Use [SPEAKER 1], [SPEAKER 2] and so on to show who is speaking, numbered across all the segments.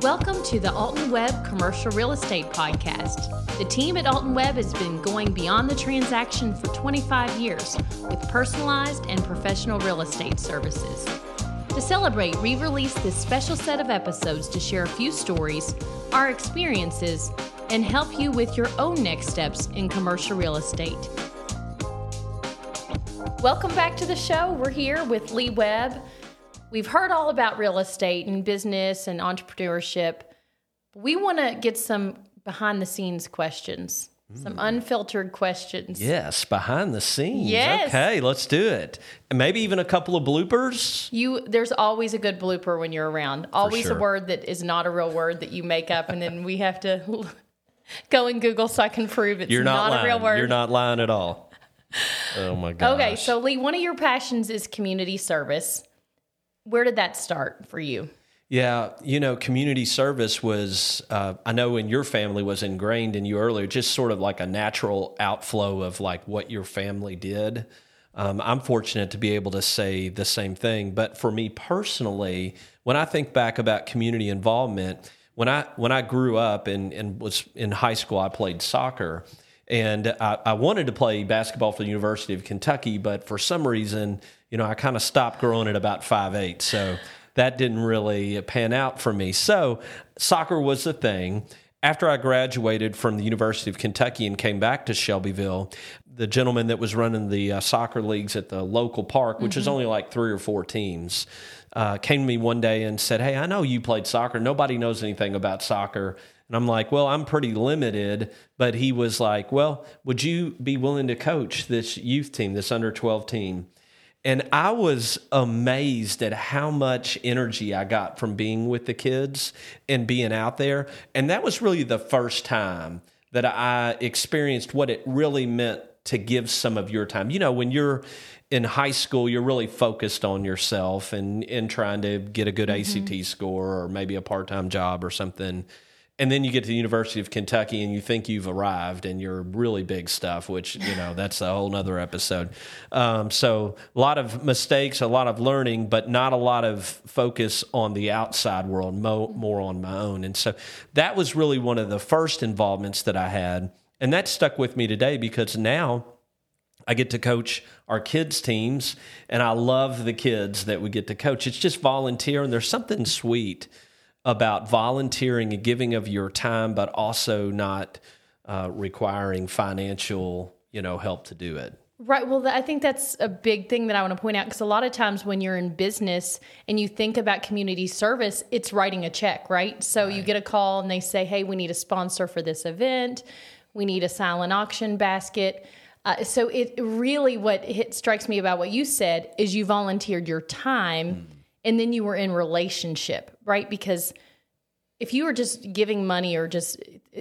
[SPEAKER 1] Welcome to the Alton Webb Commercial Real Estate Podcast. The team at Alton Webb has been going beyond the transaction for 25 years with personalized and professional real estate services. To celebrate, we released this special set of episodes to share a few stories, our experiences, and help you with your own next steps in commercial real estate. Welcome back to the show. We're here with Lee Webb. We've heard all about real estate and business and entrepreneurship. We want to get some behind the scenes questions, some mm. unfiltered questions.
[SPEAKER 2] Yes, behind the scenes.
[SPEAKER 1] Yes.
[SPEAKER 2] Okay, let's do it. And maybe even a couple of bloopers.
[SPEAKER 1] You there's always a good blooper when you're around. Always
[SPEAKER 2] sure.
[SPEAKER 1] a word that is not a real word that you make up and then we have to go and Google so I can prove it's
[SPEAKER 2] You're not, lying.
[SPEAKER 1] a real word.
[SPEAKER 2] You're not lying at all. Oh my gosh.
[SPEAKER 1] Okay, so Lee, one of your passions is community service. Where did that start for you?
[SPEAKER 2] Yeah, you know, community service was, uh, I know in your family was ingrained in you earlier, just sort of like a natural outflow of like what your family did. Um, I'm fortunate to be able to say the same thing. But for me personally, when I think back about community involvement, when I when I grew up and, and was in high school, I played soccer. And I, I wanted to play basketball for the University of Kentucky, but for some reason, you know, I kind of stopped growing at about five eight. So that didn't really pan out for me. So soccer was the thing. After I graduated from the University of Kentucky and came back to Shelbyville, the gentleman that was running the uh, soccer leagues at the local park, which is only like three or four teams, uh, came to me one day and said, Hey, I know you played soccer. Nobody knows anything about soccer. And I'm like, Well, I'm pretty limited. But he was like, Well, would you be willing to coach this youth team, this under 12 team? And I was amazed at how much energy I got from being with the kids and being out there. And that was really the first time that I experienced what it really meant to give some of your time. You know, when you're in high school, you're really focused on yourself and, and trying to get a good ACT mm-hmm. score or maybe a part time job or something and then you get to the University of Kentucky and you think you've arrived and you're really big stuff, which you know that's a whole nother episode. Um, so a lot of mistakes, a lot of learning, but not a lot of focus on the outside world, mo- more on my own. And so that was really one of the first involvements that I had, and that stuck with me today because now. I get to coach our kids' teams, and I love the kids that we get to coach. It's just volunteer, and there's something sweet about volunteering and giving of your time, but also not uh, requiring financial, you know, help to do it.
[SPEAKER 1] Right. Well, I think that's a big thing that I want to point out because a lot of times when you're in business and you think about community service, it's writing a check, right? So you get a call and they say, hey, we need a sponsor for this event, we need a silent auction basket. Uh, so it really what hit, strikes me about what you said is you volunteered your time and then you were in relationship, right? Because if you are just giving money or just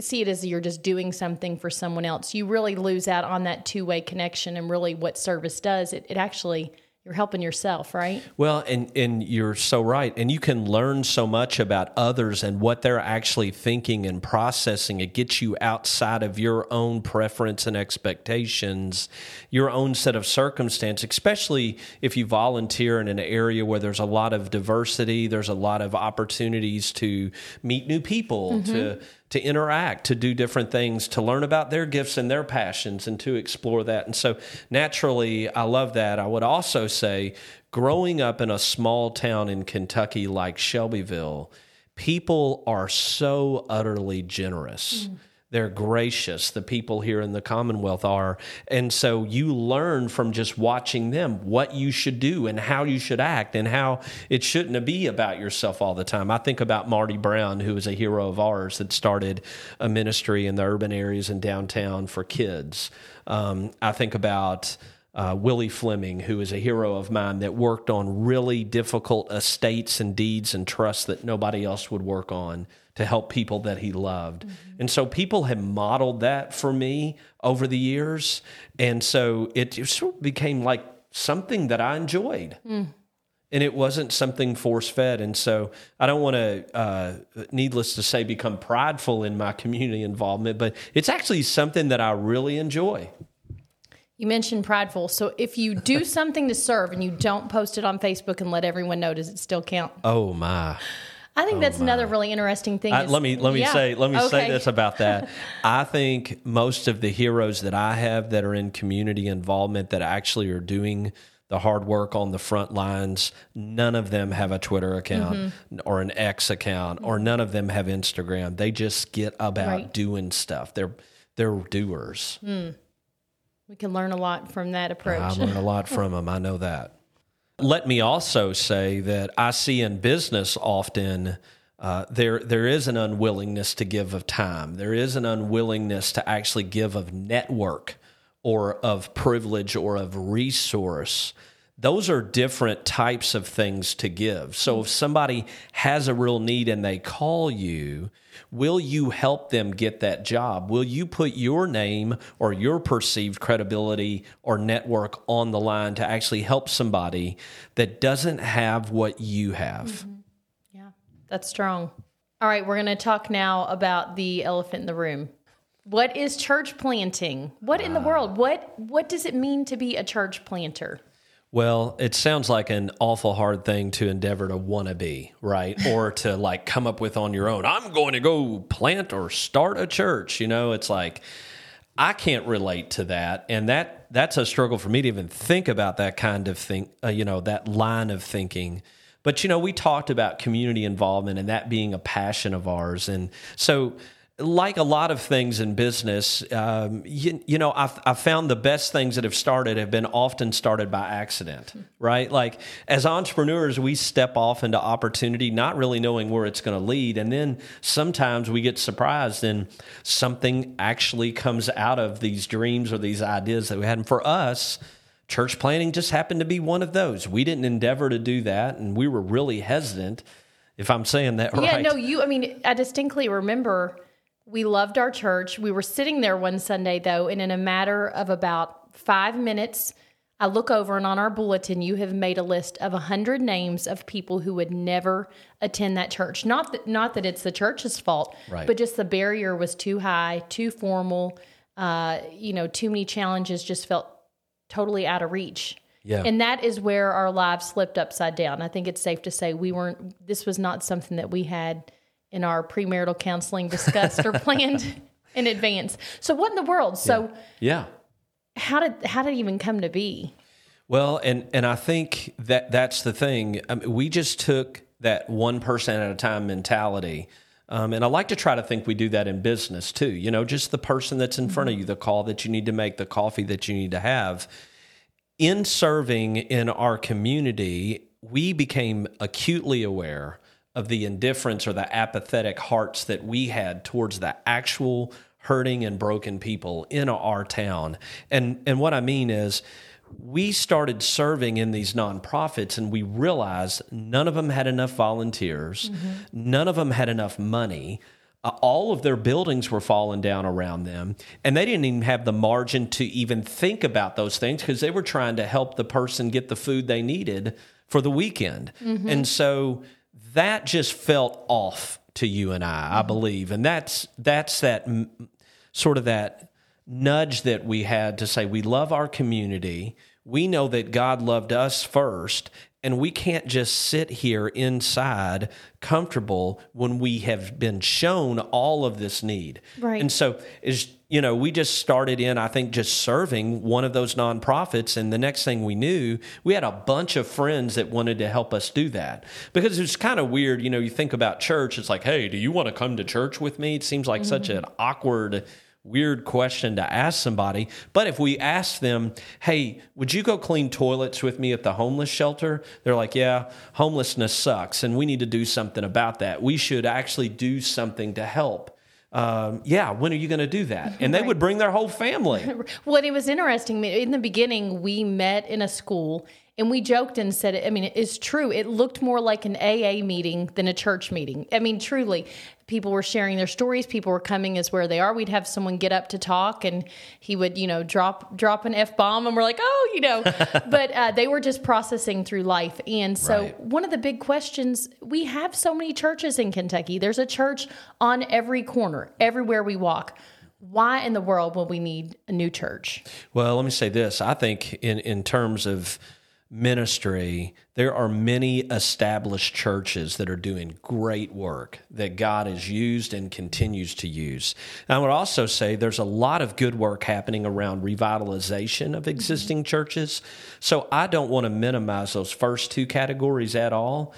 [SPEAKER 1] see it as you're just doing something for someone else, you really lose out on that two way connection and really what service does. It, it actually, you're helping yourself, right?
[SPEAKER 2] Well, and and you're so right, and you can learn so much about others and what they're actually thinking and processing. It gets you outside of your own preference and expectations, your own set of circumstance. Especially if you volunteer in an area where there's a lot of diversity, there's a lot of opportunities to meet new people, to mm-hmm. To interact, to do different things, to learn about their gifts and their passions, and to explore that. And so, naturally, I love that. I would also say, growing up in a small town in Kentucky like Shelbyville, people are so utterly generous. Mm. They're gracious. The people here in the Commonwealth are. And so you learn from just watching them what you should do and how you should act and how it shouldn't be about yourself all the time. I think about Marty Brown, who is a hero of ours that started a ministry in the urban areas in downtown for kids. Um, I think about uh, Willie Fleming, who is a hero of mine that worked on really difficult estates and deeds and trusts that nobody else would work on to help people that he loved. And so people have modeled that for me over the years. And so it sort of became like something that I enjoyed. And it wasn't something force fed. And so I don't want to, uh, needless to say, become prideful in my community involvement, but it's actually something that I really enjoy.
[SPEAKER 1] You mentioned prideful. So if you do something to serve and you don't post it on Facebook and let everyone know, does it still count?
[SPEAKER 2] Oh my.
[SPEAKER 1] I think that's another really interesting thing.
[SPEAKER 2] I,
[SPEAKER 1] is-
[SPEAKER 2] let me let me
[SPEAKER 1] Yeah.
[SPEAKER 2] say let me say this about that. I think most of the heroes that I have that are in community involvement that actually are doing the hard work on the front lines, none of them have a Twitter account
[SPEAKER 1] Mm-hmm.
[SPEAKER 2] or an X account, or none of them have Instagram. They just get about
[SPEAKER 1] Right.
[SPEAKER 2] doing stuff. They're they're doers.
[SPEAKER 1] We can learn a lot from that approach.
[SPEAKER 2] I learn a lot from them. I know that. Let me also say that I see in business often uh, there there is an unwillingness to give of time. There is an unwillingness to actually give of network or of privilege or of resource. Those are different types of things to give. So if somebody has a real need and they call you, will you help them get that job? Will you put your name or your perceived credibility or network on the line to actually help somebody that doesn't have what you have? Mm-hmm.
[SPEAKER 1] yeah, that's strong. All right, we're going to talk now about the elephant in the room. What is church planting? What in the ah. world? What what does it mean to be a church planter?
[SPEAKER 2] Well, it sounds like an awful hard thing to endeavor to want to be, right? or to like come up with on your own. I'm going to go plant or start a church. You know, it's like I can't relate to that, and that that's a struggle for me to even think about that kind of thing. Uh, you know, that line of thinking. But you know, we talked about community involvement and that being a passion of ours, and so like a lot of things in business, um, you, you know, I've, I've found the best things that have started have been often started by accident, right? Like as entrepreneurs, we step off into opportunity, not really knowing where it's going to lead. And then sometimes we get surprised and something actually comes out of these dreams or these ideas that we had. And for us, church planting just happened to be one of those. We didn't endeavor to do that, and we were really hesitant. If I'm saying that
[SPEAKER 1] Yeah,
[SPEAKER 2] right,
[SPEAKER 1] no, you. I mean, I distinctly remember we loved our church. We were sitting there one Sunday though, and in a matter of about five minutes, I look over and on our bulletin, you have made a list of a hundred names of people who would never attend that church. Not that, not that it's the church's fault,
[SPEAKER 2] Right.
[SPEAKER 1] but just the barrier was too high, too formal. Uh, you know, too many challenges just felt totally out of reach.
[SPEAKER 2] Yeah.
[SPEAKER 1] And that is where our lives slipped upside down. I think it's safe to say we weren't, this was not something that we had in our premarital counseling discussed or planned in advance. So what in the world? So
[SPEAKER 2] yeah.
[SPEAKER 1] how did, how did it even come to be?
[SPEAKER 2] Well, and and I think that that's the thing. I mean, we just took that one person at a time mentality. Um, and I like to try to think we do that in business too. You know, just the person that's in front of you, the call that you need to make, the coffee that you need to have. In serving in our community, we became acutely aware of the indifference or the apathetic hearts that we had towards the actual hurting and broken people in our town. And and what I mean is we started serving in these nonprofits and we realized none of them had enough volunteers, none of them had enough money. Uh, all of their buildings were falling down around them, and they didn't even have the margin to even think about those things because they were trying to help the person get the food they needed for the weekend. And so that just felt off to you and I, I mm-hmm. believe, and that's that's that sort of that nudge that we had to say we love our community. We know that God loved us first, and we can't just sit here inside comfortable when we have been shown all of this need.
[SPEAKER 1] Right.
[SPEAKER 2] And so is you know, we just started in I think just serving one of those nonprofits and the next thing we knew, we had a bunch of friends that wanted to help us do that. Because it's kind of weird, you know, you think about church, it's like, "Hey, do you want to come to church with me?" It seems like such an mm-hmm. awkward weird question to ask somebody. But if we ask them, hey, would you go clean toilets with me at the homeless shelter? They're like, yeah, homelessness sucks and we need to do something about that. We should actually do something to help. Um, yeah, when are you going to do that? And they would bring their whole family.
[SPEAKER 1] Well, it was interesting. In the beginning, we met in a school and we joked and said, I mean, it's true. It looked more like an AA meeting than a church meeting. I mean, truly, people were sharing their stories. People were coming as where they are. We'd have someone get up to talk and he would, you know, drop, drop an F bomb and we're like, oh, you know, but uh, they were just processing through life. And so
[SPEAKER 2] Right.
[SPEAKER 1] one of the big questions, we have so many churches in Kentucky. There's a church on every corner, everywhere we walk why in the world will we need a new church?
[SPEAKER 2] Well, let me say this. I think in, in terms of ministry, there are many established churches that are doing great work that God has used and continues to use. And I would also say there's a lot of good work happening around revitalization of existing churches. So I don't want to minimize those first two categories at all.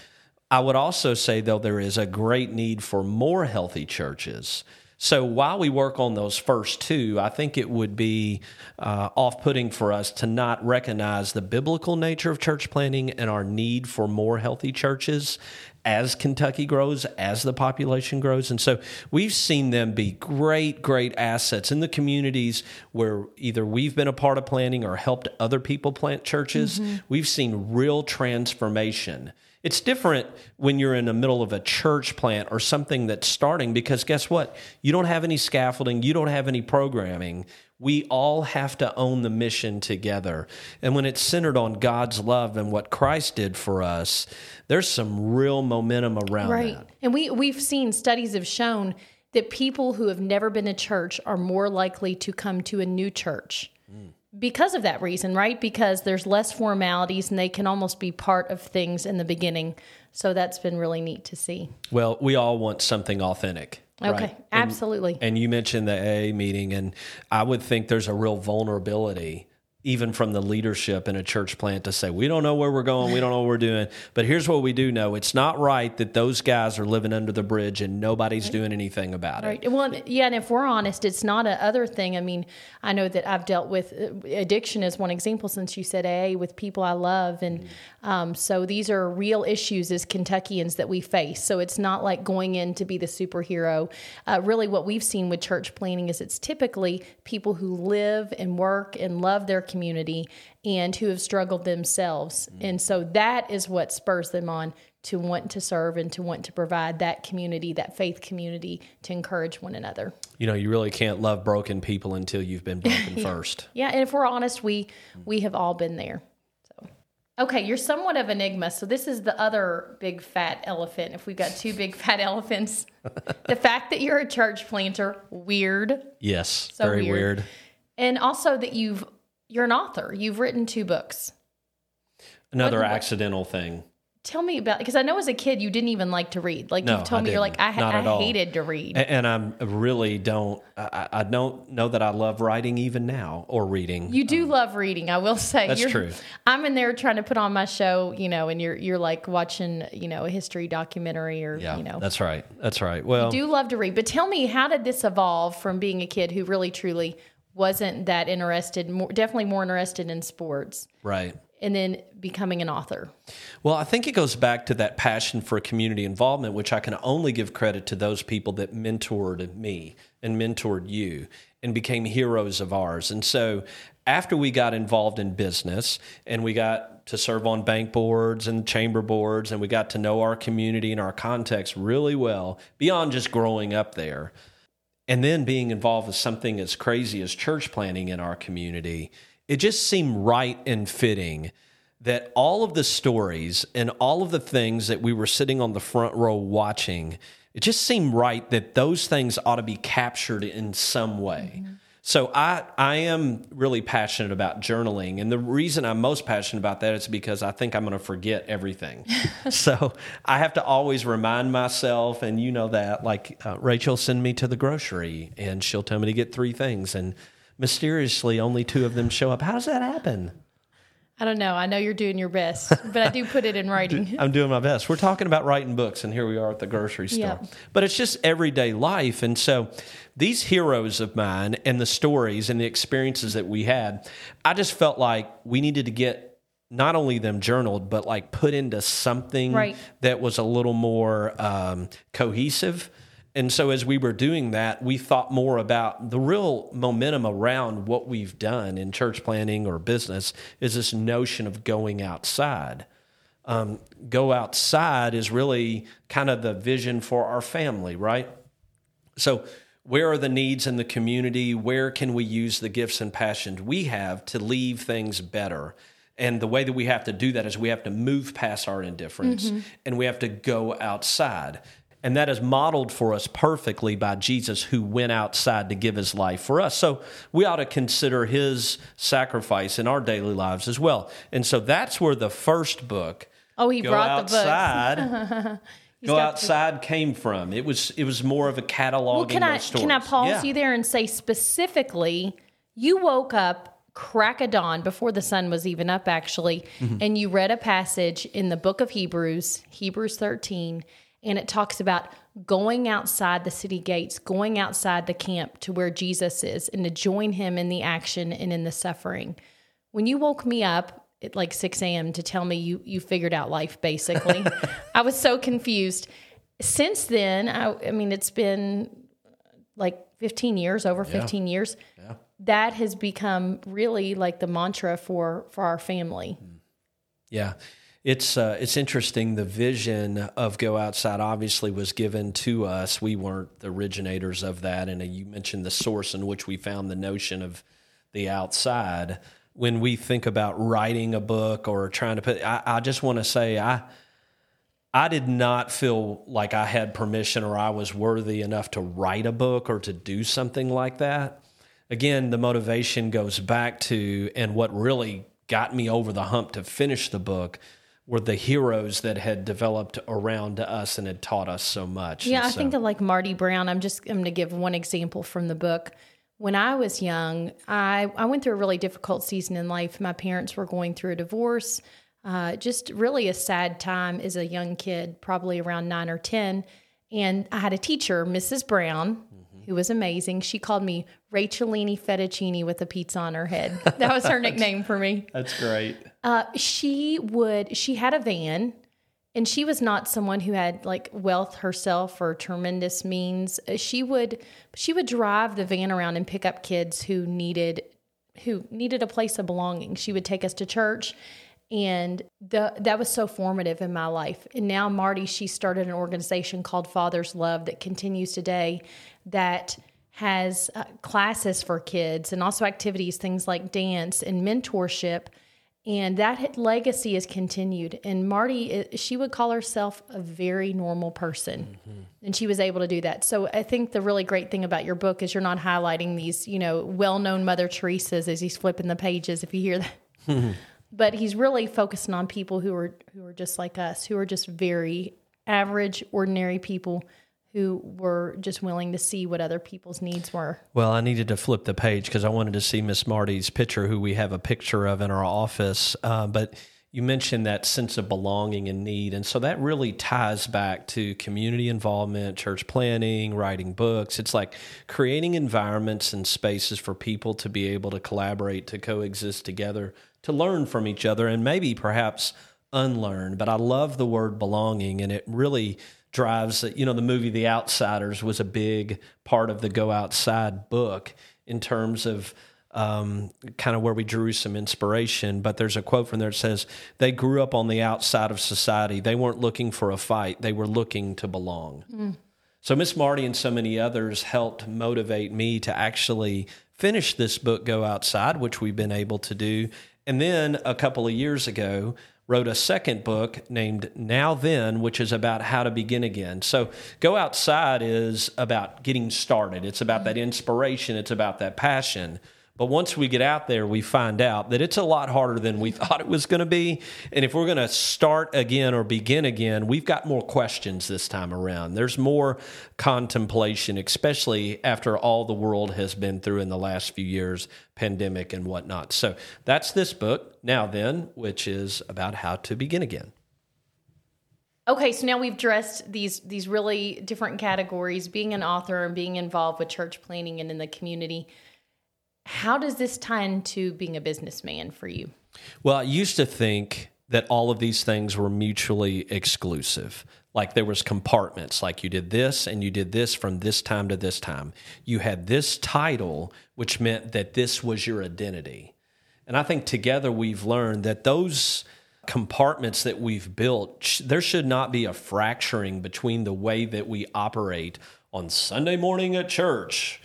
[SPEAKER 2] I would also say, though, there is a great need for more healthy churches. So while we work on those first two, I think it would be uh, off putting for us to not recognize the biblical nature of church planting and our need for more healthy churches as Kentucky grows, as the population grows. And so we've seen them be great, great assets in the communities where either we've been a part of planting or helped other people plant churches. Mm-hmm. We've seen real transformation it's different when you're in the middle of a church plant or something that's starting because guess what? You don't have any scaffolding, you don't have any programming. We all have to own the mission together. And when it's centered on God's love and what Christ did for us, there's some real momentum around right. That.
[SPEAKER 1] And we we've seen studies have shown that people who have never been to church are more likely to come to a new church. Mm because of that reason, right? Because there's less formalities and they can almost be part of things in the beginning. So that's been really neat to see.
[SPEAKER 2] Well, we all want something authentic.
[SPEAKER 1] Okay, right? absolutely.
[SPEAKER 2] And, and you mentioned the AA meeting, and I would think there's a real vulnerability even from the leadership in a church plant to say, we don't know where we're going, we don't know what we're doing, but here's what we do know. It's not right that those guys are living under the bridge and nobody's right. doing anything about
[SPEAKER 1] right. it. Well, yeah, and if we're honest, it's not a other thing. I mean, I know that I've dealt with uh, addiction as one example since you said AA with people I love. And um, so these are real issues as Kentuckians that we face. So it's not like going in to be the superhero. Uh, really, what we've seen with church planting is it's typically people who live and work and love their community and who have struggled themselves. Mm-hmm. And so that is what spurs them on to want to serve and to want to provide that community, that faith community to encourage one another.
[SPEAKER 2] You know, you really can't love broken people until you've been broken first.
[SPEAKER 1] Yeah, and if we're honest, we we have all been there. So Okay, you're somewhat of enigma. So this is the other big fat elephant. If we've got two big fat elephants, the fact that you're a church planter, weird.
[SPEAKER 2] Yes, so very weird. weird.
[SPEAKER 1] And also that you've you're an author. You've written two books.
[SPEAKER 2] Another what, accidental thing.
[SPEAKER 1] Tell me about because I know as a kid you didn't even like to read. Like no, you told I me, didn't. you're like I, I hated to read,
[SPEAKER 2] and, and I really don't. I, I, don't know that I love writing even now or reading.
[SPEAKER 1] You do um, love reading, I will say.
[SPEAKER 2] That's
[SPEAKER 1] you're,
[SPEAKER 2] true.
[SPEAKER 1] I'm in there trying to put on my show, you know, and you're you're like watching, you know, a history documentary or
[SPEAKER 2] yeah,
[SPEAKER 1] you know.
[SPEAKER 2] That's right. That's right. Well,
[SPEAKER 1] you do love to read, but tell me, how did this evolve from being a kid who really truly wasn't that interested, more, definitely more interested in sports.
[SPEAKER 2] Right.
[SPEAKER 1] And then becoming an author.
[SPEAKER 2] Well, I think it goes back to that passion for community involvement, which I can only give credit to those people that mentored me and mentored you and became heroes of ours. And so after we got involved in business and we got to serve on bank boards and chamber boards and we got to know our community and our context really well beyond just growing up there and then being involved with something as crazy as church planting in our community, it just seemed right and fitting that all of the stories and all of the things that we were sitting on the front row watching, it just seemed right that those things ought to be captured in some way. Mm-hmm. So I I am really passionate about journaling, and the reason I'm most passionate about that is because I think I'm going to forget everything. so I have to always remind myself, and you know that. Like uh, Rachel send me to the grocery, and she'll tell me to get three things, and mysteriously only two of them show up. How does that happen?
[SPEAKER 1] I don't know. I know you're doing your best, but I do put it in writing.
[SPEAKER 2] I'm doing my best. We're talking about writing books, and here we are at the grocery store. Yep. But it's just everyday life. And so these heroes of mine and the stories and the experiences that we had, I just felt like we needed to get not only them journaled, but like put into something right. that was a little more um, cohesive and so as we were doing that, we thought more about the real momentum around what we've done in church planting or business is this notion of going outside. Um, go outside is really kind of the vision for our family, right? So, where are the needs in the community? Where can we use the gifts and passions we have to leave things better? And the way that we have to do that is we have to move past our indifference mm-hmm. and we have to go outside. And that is modeled for us perfectly by Jesus, who went outside to give his life for us. So we ought to consider his sacrifice in our daily lives as well. And so that's where the first book,
[SPEAKER 1] Oh, he brought the books.
[SPEAKER 2] Outside, Go
[SPEAKER 1] the-
[SPEAKER 2] Outside, came from. It was it was more of a cataloging
[SPEAKER 1] Well, can I
[SPEAKER 2] stories.
[SPEAKER 1] can I pause
[SPEAKER 2] Yeah.
[SPEAKER 1] you there and say specifically, you woke up crack of dawn before the sun was even up, actually,
[SPEAKER 2] Mm-hmm.
[SPEAKER 1] and you read a passage in the book of Hebrews, Hebrews thirteen, and it talks about going outside the city gates, going outside the camp to where Jesus is, and to join him in the action and in the suffering. When you woke me up at like 6 a.m. to tell me you you figured out life, basically, I was so confused. Since then, I, I mean, it's been like 15 years, over 15 years. That has become really like the mantra for for our family.
[SPEAKER 2] Yeah. It's uh, it's interesting. The vision of go outside obviously was given to us. We weren't the originators of that, and uh, you mentioned the source in which we found the notion of the outside. When we think about writing a book or trying to put, I, I just want to say I I did not feel like I had permission or I was worthy enough to write a book or to do something like that. Again, the motivation goes back to, and what really got me over the hump to finish the book were the heroes that had developed around us and had taught us so much.
[SPEAKER 1] Yeah,
[SPEAKER 2] And
[SPEAKER 1] I think of like Marty Brown. I'm just I'm going to give one example from the book. When I was young, I I went through a really difficult season in life. My parents were going through a divorce. Uh, just really a sad time as a young kid, probably around nine or ten. And I had a teacher, Mrs. Brown, who was amazing. She called me Rachelini Fettuccine with a pizza on her head. That was her nickname for me.
[SPEAKER 2] That's great.
[SPEAKER 1] Uh, she would she had a van and she was not someone who had like wealth herself or tremendous means. Uh, she would she would drive the van around and pick up kids who needed who needed a place of belonging. She would take us to church and the that was so formative in my life. And now marty she started an organization called father's love that continues today that has uh, classes for kids and also activities things like dance and mentorship and that legacy is continued. And marty she would call herself a very normal person. Mm-hmm. And she was able to do that. So i think the really great thing about your book is you're not highlighting these you know well-known mother teresa's as he's flipping the pages if you hear that. But he's really focusing on people who are who are just like us who are just very average ordinary people who were just willing to see what other people's needs were
[SPEAKER 2] Well, I needed to flip the page because I wanted to see Miss Marty's picture, who we have a picture of in our office. Uh, but you mentioned that sense of belonging and need. And so that really ties back to community involvement, church planting, writing books. It's like creating environments and spaces for people to be able to collaborate, to coexist together, to learn from each other, and maybe perhaps unlearn. But I love the word belonging, and it really drives you know the movie the outsiders was a big part of the go outside book in terms of um, kind of where we drew some inspiration. But there's a quote from there that says they grew up on the outside of society. They weren't looking for a fight. They were looking to belong. So Miss Marty and so many others helped motivate me to actually finish this book, Go Outside, which we've been able to do. And then a couple of years ago, wrote a second book named Now Then, which is about how to begin again. So Go Outside is about getting started. It's about that inspiration. It's about that passion. But once we get out there, we find out that it's a lot harder than we thought it was going to be. And if we're going to start again or begin again, we've got more questions this time around. There's more contemplation, especially after all the world has been through in the last few years, pandemic and whatnot. So that's this book, Now Then, which is about how to begin again.
[SPEAKER 1] Okay, so now we've dressed these these really different categories, being an author and being involved with church planting and in the community. How does this tie into being a businessman for you?
[SPEAKER 2] Well, I used to think that all of these things were mutually exclusive. Like there was compartments, like you did this and you did this from this time to this time. You had this title, which meant that this was your identity. And I think together we've learned that those compartments that we've built, there should not be a fracturing between the way that we operate on Sunday morning at church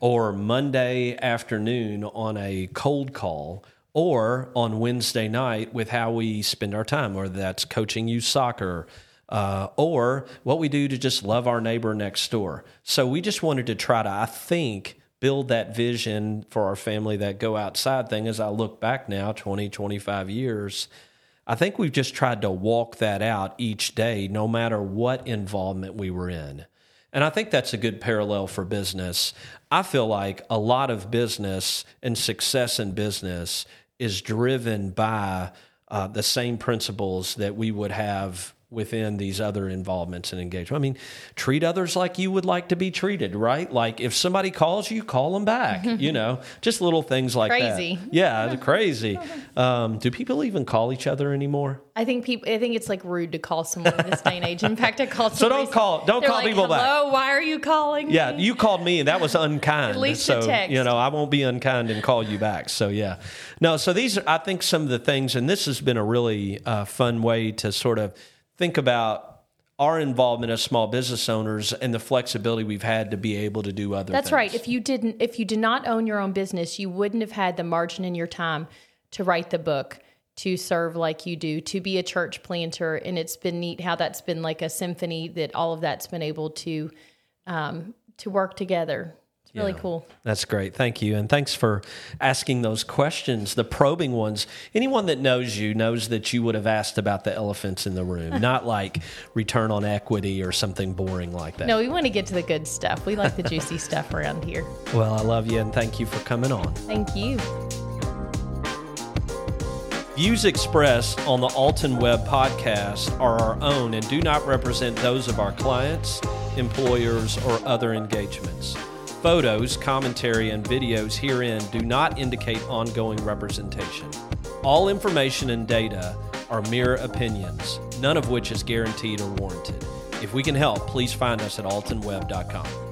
[SPEAKER 2] or Monday afternoon on a cold call or on Wednesday night with how we spend our time, or that's coaching you soccer, uh, or what we do to just love our neighbor next door. So we just wanted to try to, I think, build that vision for our family that go outside thing as I look back now 20 25 years. I think we've just tried to walk that out each day no matter what involvement we were in and I think that's a good parallel for business. I feel like a lot of business and success in business is driven by uh, the same principles that we would have within these other involvements and engagement. I mean, treat others like you would like to be treated, right? Like if somebody calls you, call them back. you know, just little things like
[SPEAKER 1] crazy.
[SPEAKER 2] that. Yeah, crazy. Um, do people even call each other anymore?
[SPEAKER 1] I think people. I think it's like rude to call someone in this day and age. In fact, I called.
[SPEAKER 2] So don't call. Don't call
[SPEAKER 1] like,
[SPEAKER 2] people
[SPEAKER 1] Hello,
[SPEAKER 2] back.
[SPEAKER 1] Hello, why are you calling? Me?
[SPEAKER 2] Yeah, you called me, and that was unkind.
[SPEAKER 1] At least
[SPEAKER 2] so
[SPEAKER 1] a text.
[SPEAKER 2] you know, I won't be unkind and call you back. So yeah, no. So these, are, I think, some of the things, and this has been a really uh, fun way to sort of think about our involvement as small business owners and the flexibility we've had to be able to do other things.
[SPEAKER 1] That's
[SPEAKER 2] things.
[SPEAKER 1] right. If you didn't if you did not own your own business, you wouldn't have had the margin in your time to write the book, to serve like you do, to be a church planter. And it's been neat how that's been like a symphony that all of that's been able to um, to work together. It's really
[SPEAKER 2] Yeah.
[SPEAKER 1] cool.
[SPEAKER 2] That's great. Thank you. And thanks for asking those questions, the probing ones. Anyone that knows you knows that you would have asked about the elephants in the room, not like return on equity or something boring like that.
[SPEAKER 1] No, we want to get to the good stuff. We like the juicy stuff around here.
[SPEAKER 2] Well, I love you and thank you for coming on.
[SPEAKER 1] Thank you.
[SPEAKER 2] Views expressed on the Alton Webb podcast are our own and do not represent those of our clients, employers, or other engagements. Photos, commentary, and videos herein do not indicate ongoing representation. All information and data are mere opinions, none of which is guaranteed or warranted. If we can help, please find us at altonwebb.com.